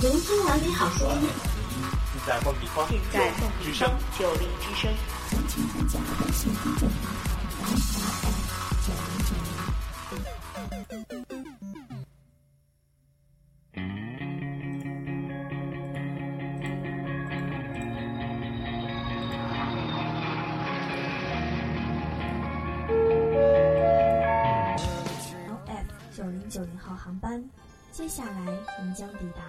聆听完美好声音，在梦立方，在梦立方九零之声。九零九零号航班，接下来您将抵达。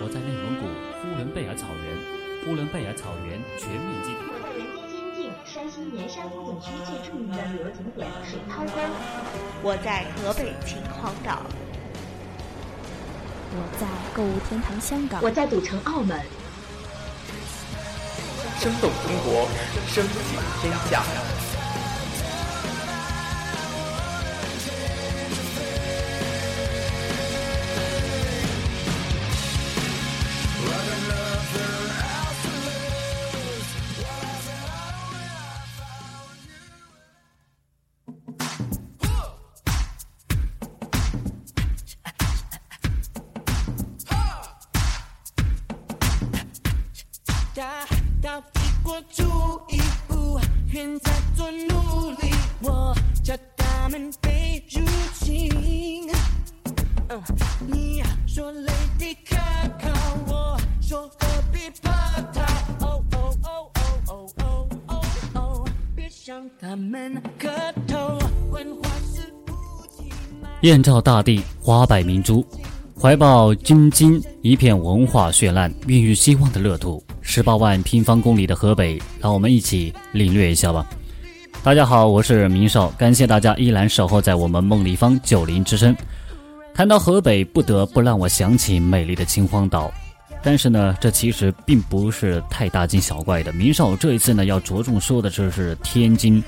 我在内蒙古呼伦贝尔草原，呼伦贝尔草原全面禁。我在人间仙境山西绵山风景区最著名的旅游景点水涛沟。我在河北秦皇岛。我在购物天堂香港。我在赌城澳门。生动中国，声景天下。燕赵大地，华百明珠，怀抱京津一片文化绚烂、孕育希望的乐土。十八万平方公里的河北，让我们一起领略一下吧。大家好，我是明少，感谢大家依然守候在我们梦立方九零之声。谈到河北，不得不让我想起美丽的秦皇岛。但是呢，这其实并不是太大惊小怪的。明少这一次呢，要着重说的就是天津，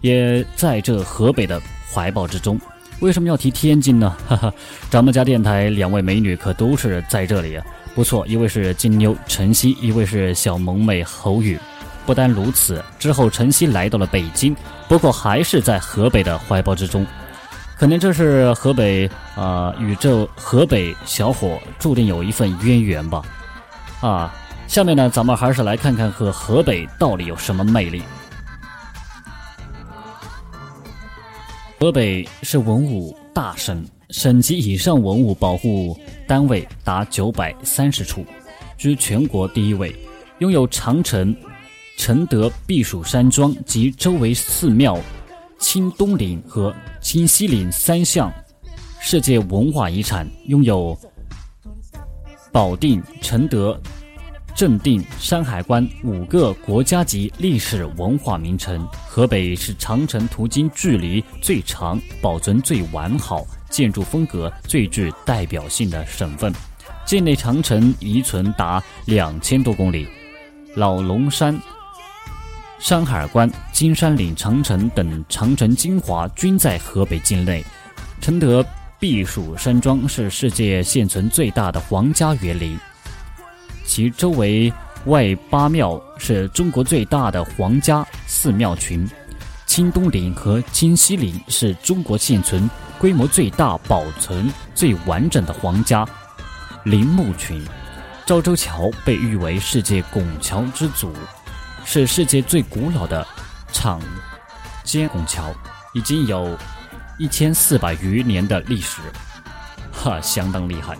也在这河北的怀抱之中。为什么要提天津呢？哈哈，咱们家电台两位美女可都是在这里啊。不错，一位是金妞晨曦，一位是小萌妹侯宇。不单如此，之后晨曦来到了北京，不过还是在河北的怀抱之中。可能这是河北啊、呃，与这河北小伙注定有一份渊源吧。啊，下面呢，咱们还是来看看和河北到底有什么魅力。河北是文物大省。省级以上文物保护单位达九百三十处，居全国第一位，拥有长城、承德避暑山庄及周围寺庙、清东陵和清西陵三项世界文化遗产，拥有保定、承德、正定、山海关五个国家级历史文化名城。河北是长城途经距离最长、保存最完好。建筑风格最具代表性的省份，境内长城遗存达两千多公里，老龙山、山海关、金山岭长城等长城精华均在河北境内。承德避暑山庄是世界现存最大的皇家园林，其周围外八庙是中国最大的皇家寺庙群。清东陵和清西陵是中国现存规模最大、保存最完整的皇家陵墓群。赵州桥被誉为世界拱桥之祖，是世界最古老的敞肩拱桥，已经有一千四百余年的历史，哈，相当厉害。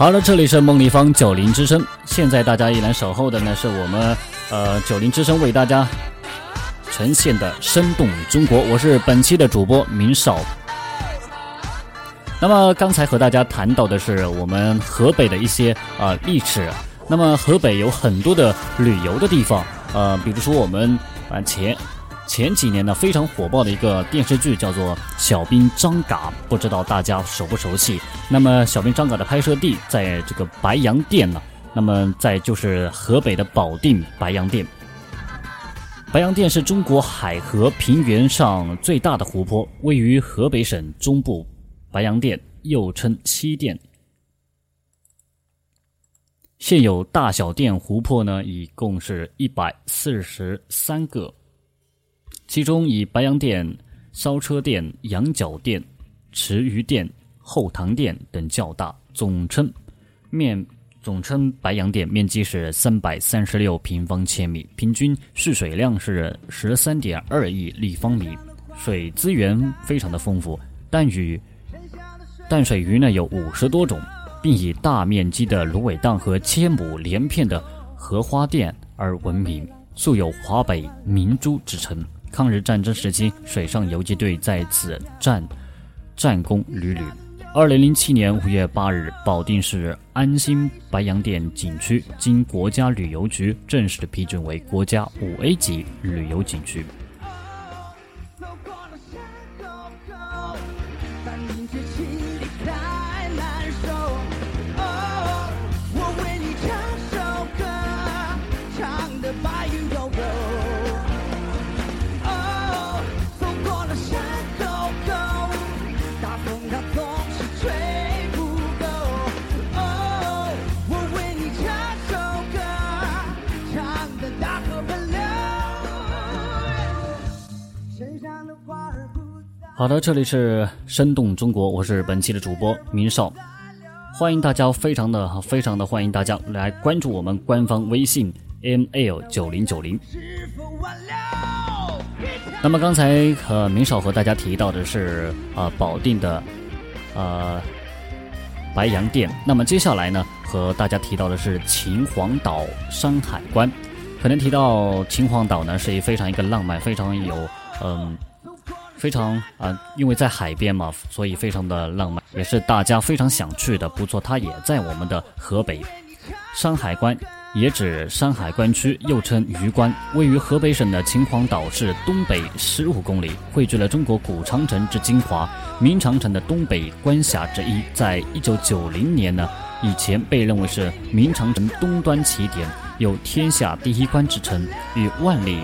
好了，这里是梦立方九零之声。现在大家依然守候的呢，是我们呃九零之声为大家呈现的生动中国，我是本期的主播明少。那么刚才和大家谈到的是我们河北的一些啊历史。那么河北有很多的旅游的地方，呃，比如说我们啊前前几年呢非常火爆的一个电视剧叫做《小兵张嘎》，不知道大家熟不熟悉？那么《小兵张嘎》的拍摄地在这个白洋淀呢，那么在就是河北的保定白洋淀。白洋淀是中国海河平原上最大的湖泊，位于河北省中部，白洋淀又称西淀。现有大小淀湖泊呢，一共是一百四十三个，其中以白洋淀、烧车店、羊角店、池鱼店、后塘店等较大，总称面总称白洋淀，面积是三百三十六平方千米，平均蓄水量是十三点二亿立方米，水资源非常的丰富，淡鱼淡水鱼呢有五十多种。并以大面积的芦苇荡和千亩连片的荷花淀而闻名，素有“华北明珠”之称。抗日战争时期，水上游击队在此战战功屡屡。二零零七年五月八日，保定市安新白洋淀景区经国家旅游局正式的批准为国家五 A 级旅游景区。好的，这里是生动中国，我是本期的主播明少，欢迎大家，非常的非常的欢迎大家来关注我们官方微信 m l 九零九零。那么刚才和明少和大家提到的是啊保定的呃白洋淀，那么接下来呢和大家提到的是秦皇岛山海关。可能提到秦皇岛呢是一非常一个浪漫，非常有嗯。非常啊，因为在海边嘛，所以非常的浪漫，也是大家非常想去的。不错，它也在我们的河北山海关，也指山海关区，又称榆关，位于河北省的秦皇岛市东北十五公里，汇聚了中国古长城之精华，明长城的东北关峡之一。在一九九零年呢，以前被认为是明长城东端起点，有“天下第一关”之称，与万里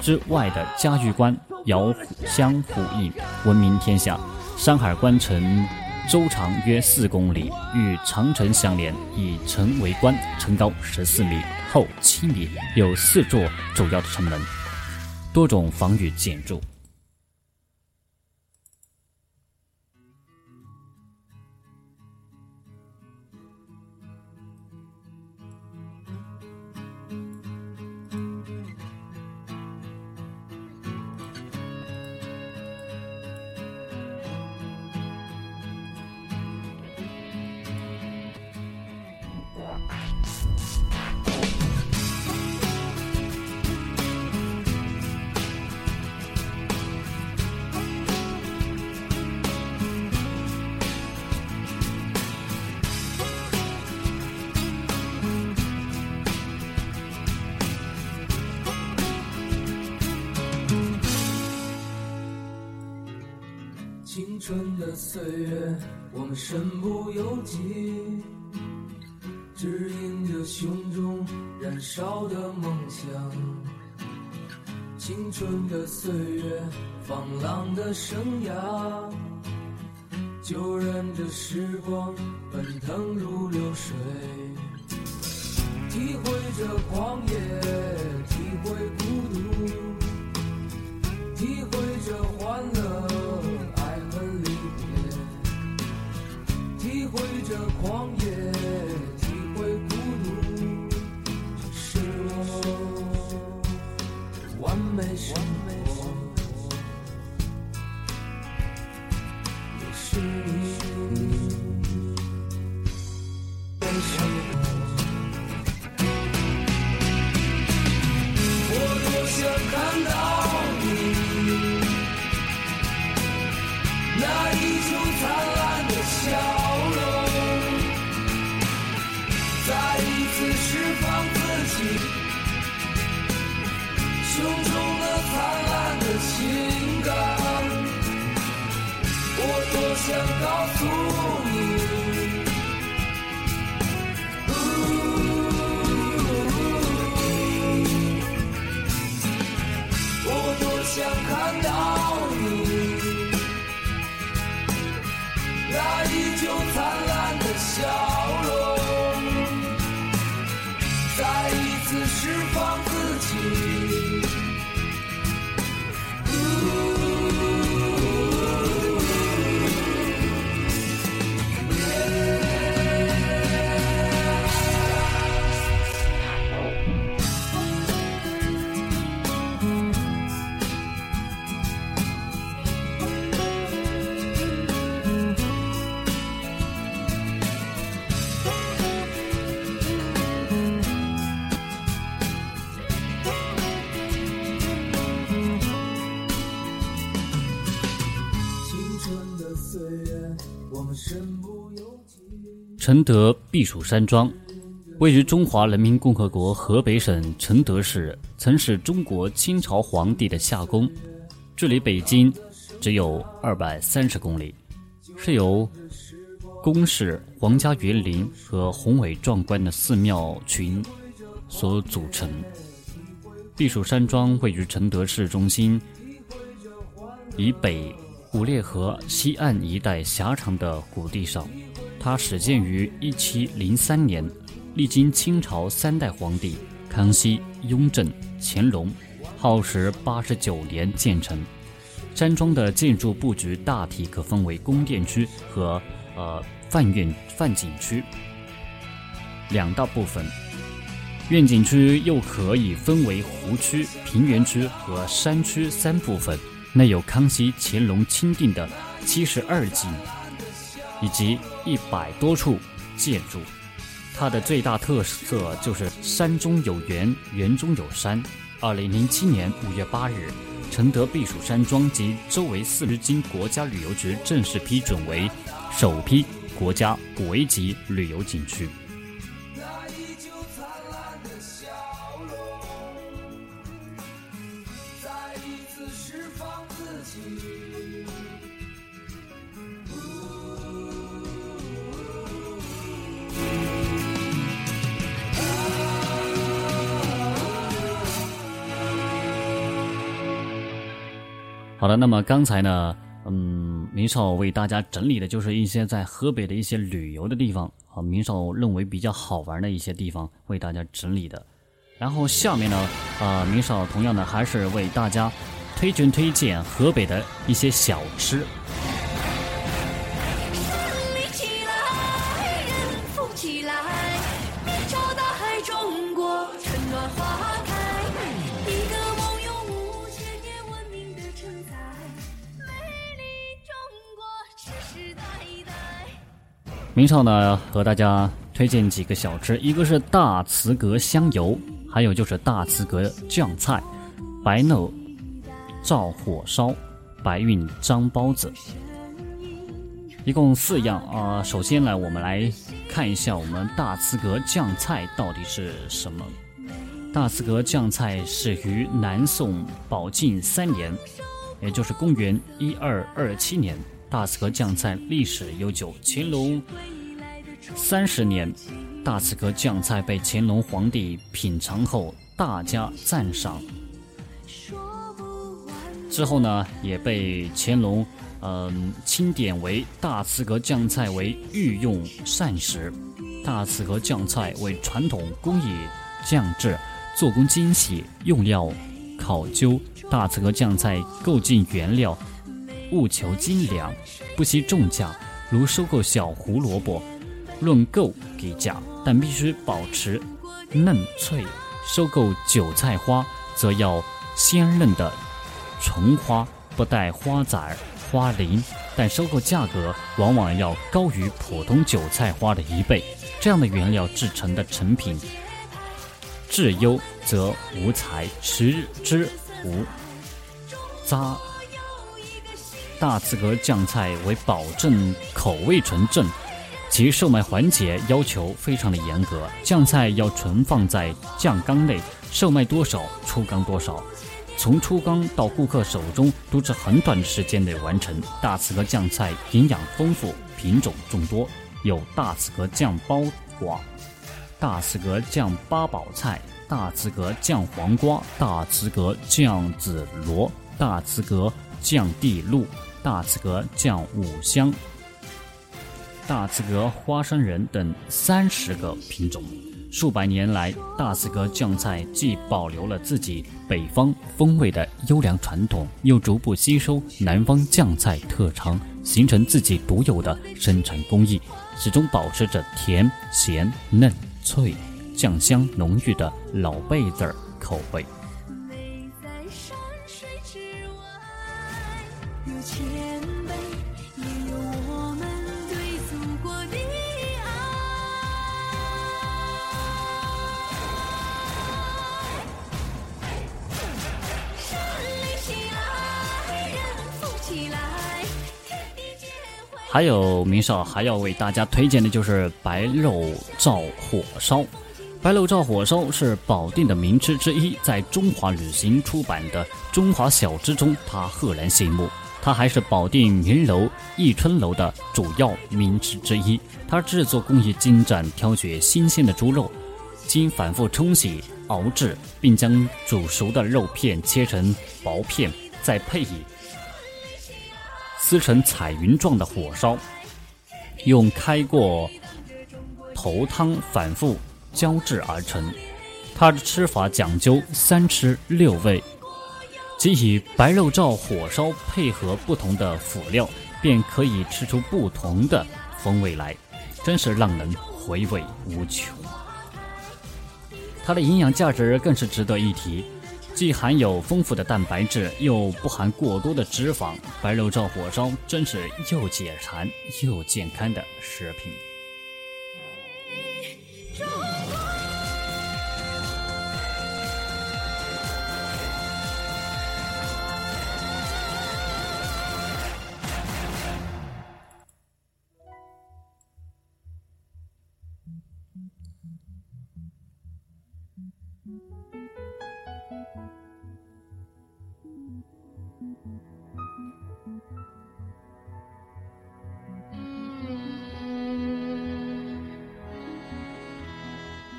之外的嘉峪关。遥相呼应，闻名天下。山海关城周长约四公里，与长城相连，以城为关，城高十四米，厚七米，有四座主要的城门，多种防御建筑。春的岁月，我们身不由己，指引着胸中燃烧的梦想。青春的岁月，放浪的生涯，就任这时光奔腾如流水，体会着狂野，体会孤独，体会着欢乐。会着狂野，体会孤独，这是我完美生活，我想告诉你。我多想看承德避暑山庄位于中华人民共和国河北省承德市，曾是中国清朝皇帝的夏宫，距离北京只有二百三十公里，是由宫室、皇家园林和宏伟壮观的寺庙群所组成。避暑山庄位于承德市中心以北五列河西岸一带狭长的谷地上。它始建于一七零三年，历经清朝三代皇帝康熙、雍正、乾隆，耗时八十九年建成。山庄的建筑布局大体可分为宫殿区和呃范院范景区两大部分。院景区又可以分为湖区、平原区和山区三部分，内有康熙、乾隆钦定的七十二景，以及一百多处建筑。它的最大特色就是山中有园，园中有山。二零零七年五月八日，承德避暑山庄及周围四十经国家旅游局正式批准为首批国家五 A 级旅游景区。那依旧灿烂的笑容，再一次释放自己。好的，那么刚才呢，嗯，明少为大家整理的就是一些在河北的一些旅游的地方啊，明少认为比较好玩的一些地方为大家整理的。然后下面呢，啊，明少同样的还是为大家推荐推荐河北的一些小吃。起来，大海，中国明少呢和大家推荐几个小吃，一个是大慈阁香油，还有就是大慈阁酱菜、白肉照火烧、白云张包子，一共四样啊、首先呢，我们来看一下我们大慈阁酱菜到底是什么。大慈阁酱菜始于南宋宝靖三年，也就是公元一二二七年。大慈阁酱菜历史悠久，乾隆三十年，大慈阁酱菜被乾隆皇帝品尝后大加赞赏。之后呢，也被乾隆嗯、钦点为大慈阁酱菜为御用膳食。大慈阁酱菜为传统工艺酱制，做工精细，用料考究。大慈阁酱菜购进原料务求精良，不惜重价，如收购小胡萝卜，论购给价，但必须保持嫩脆；收购韭菜花，则要鲜嫩的纯花，不带花籽、花鳞，但收购价格往往要高于普通韭菜花的一倍。这样的原料制成的成品，质优则无材，食之无渣。大慈阁酱菜为保证口味纯正，其售卖环节要求非常的严格，酱菜要存放在酱缸内，售卖多少出缸多少，从出缸到顾客手中都是很短的时间内完成。大慈阁酱菜营养丰富，品种众多，有大慈阁酱包瓜、大慈阁酱八宝菜、大慈阁酱黄瓜、大慈阁酱紫罗、大慈阁酱地露、大慈阁酱五香。大慈阁花生仁等三十个品种。数百年来，大慈阁酱菜既保留了自己北方风味的优良传统，又逐步吸收南方酱菜特长，形成自己独有的生产工艺，始终保持着甜、咸、嫩、脆、酱香浓郁的老辈子儿口味。还有明少还要为大家推荐的就是白肉燥火烧。白肉燥火烧是保定的名吃之一，在中华旅行出版的《中华小吃》中，它赫然醒目。它还是保定名楼益春楼的主要名吃之一。它制作工艺精湛，挑选新鲜的猪肉，经反复冲洗、熬制，并将煮熟的肉片切成薄片，再配以撕成彩云状的火烧，用开过头汤反复浇制而成。它的吃法讲究三吃六味，即以白肉罩火烧配合不同的辅料，便可以吃出不同的风味来，真是让人回味无穷。它的营养价值更是值得一提，既含有丰富的蛋白质，又不含过多的脂肪。白肉照火烧真是又解馋又健康的食品。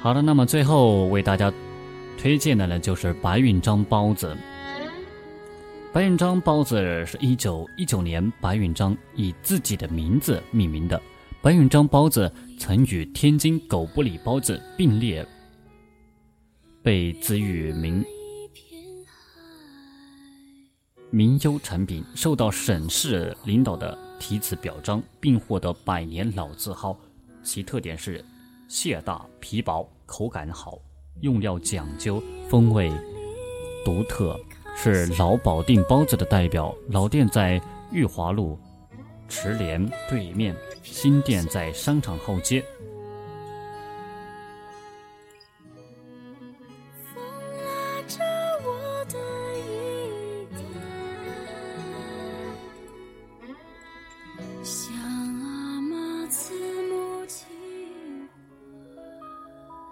好的，那么最后为大家推荐的呢，就是白云章包子。白云章包子是一九一九年白云章以自己的名字命名的。白云章包子曾与天津狗不理包子并列，被赐予名名优产品，受到省市领导的题词表彰，并获得百年老字号。其特点是蟹大皮薄，口感好，用料讲究，风味独特，是老保定包子的代表。老店在裕华路池莲对面，新店在商场后街。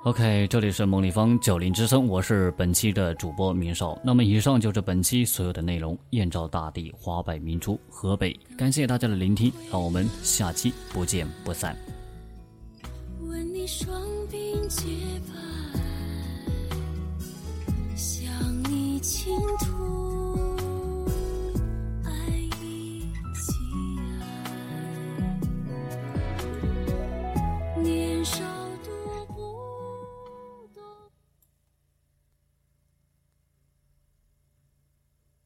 OK，这里是梦立方九零之声，我是本期的主播明少。那么以上就是本期所有的内容。燕赵大地，华北明珠，河北，感谢大家的聆听，让我们下期不见不散。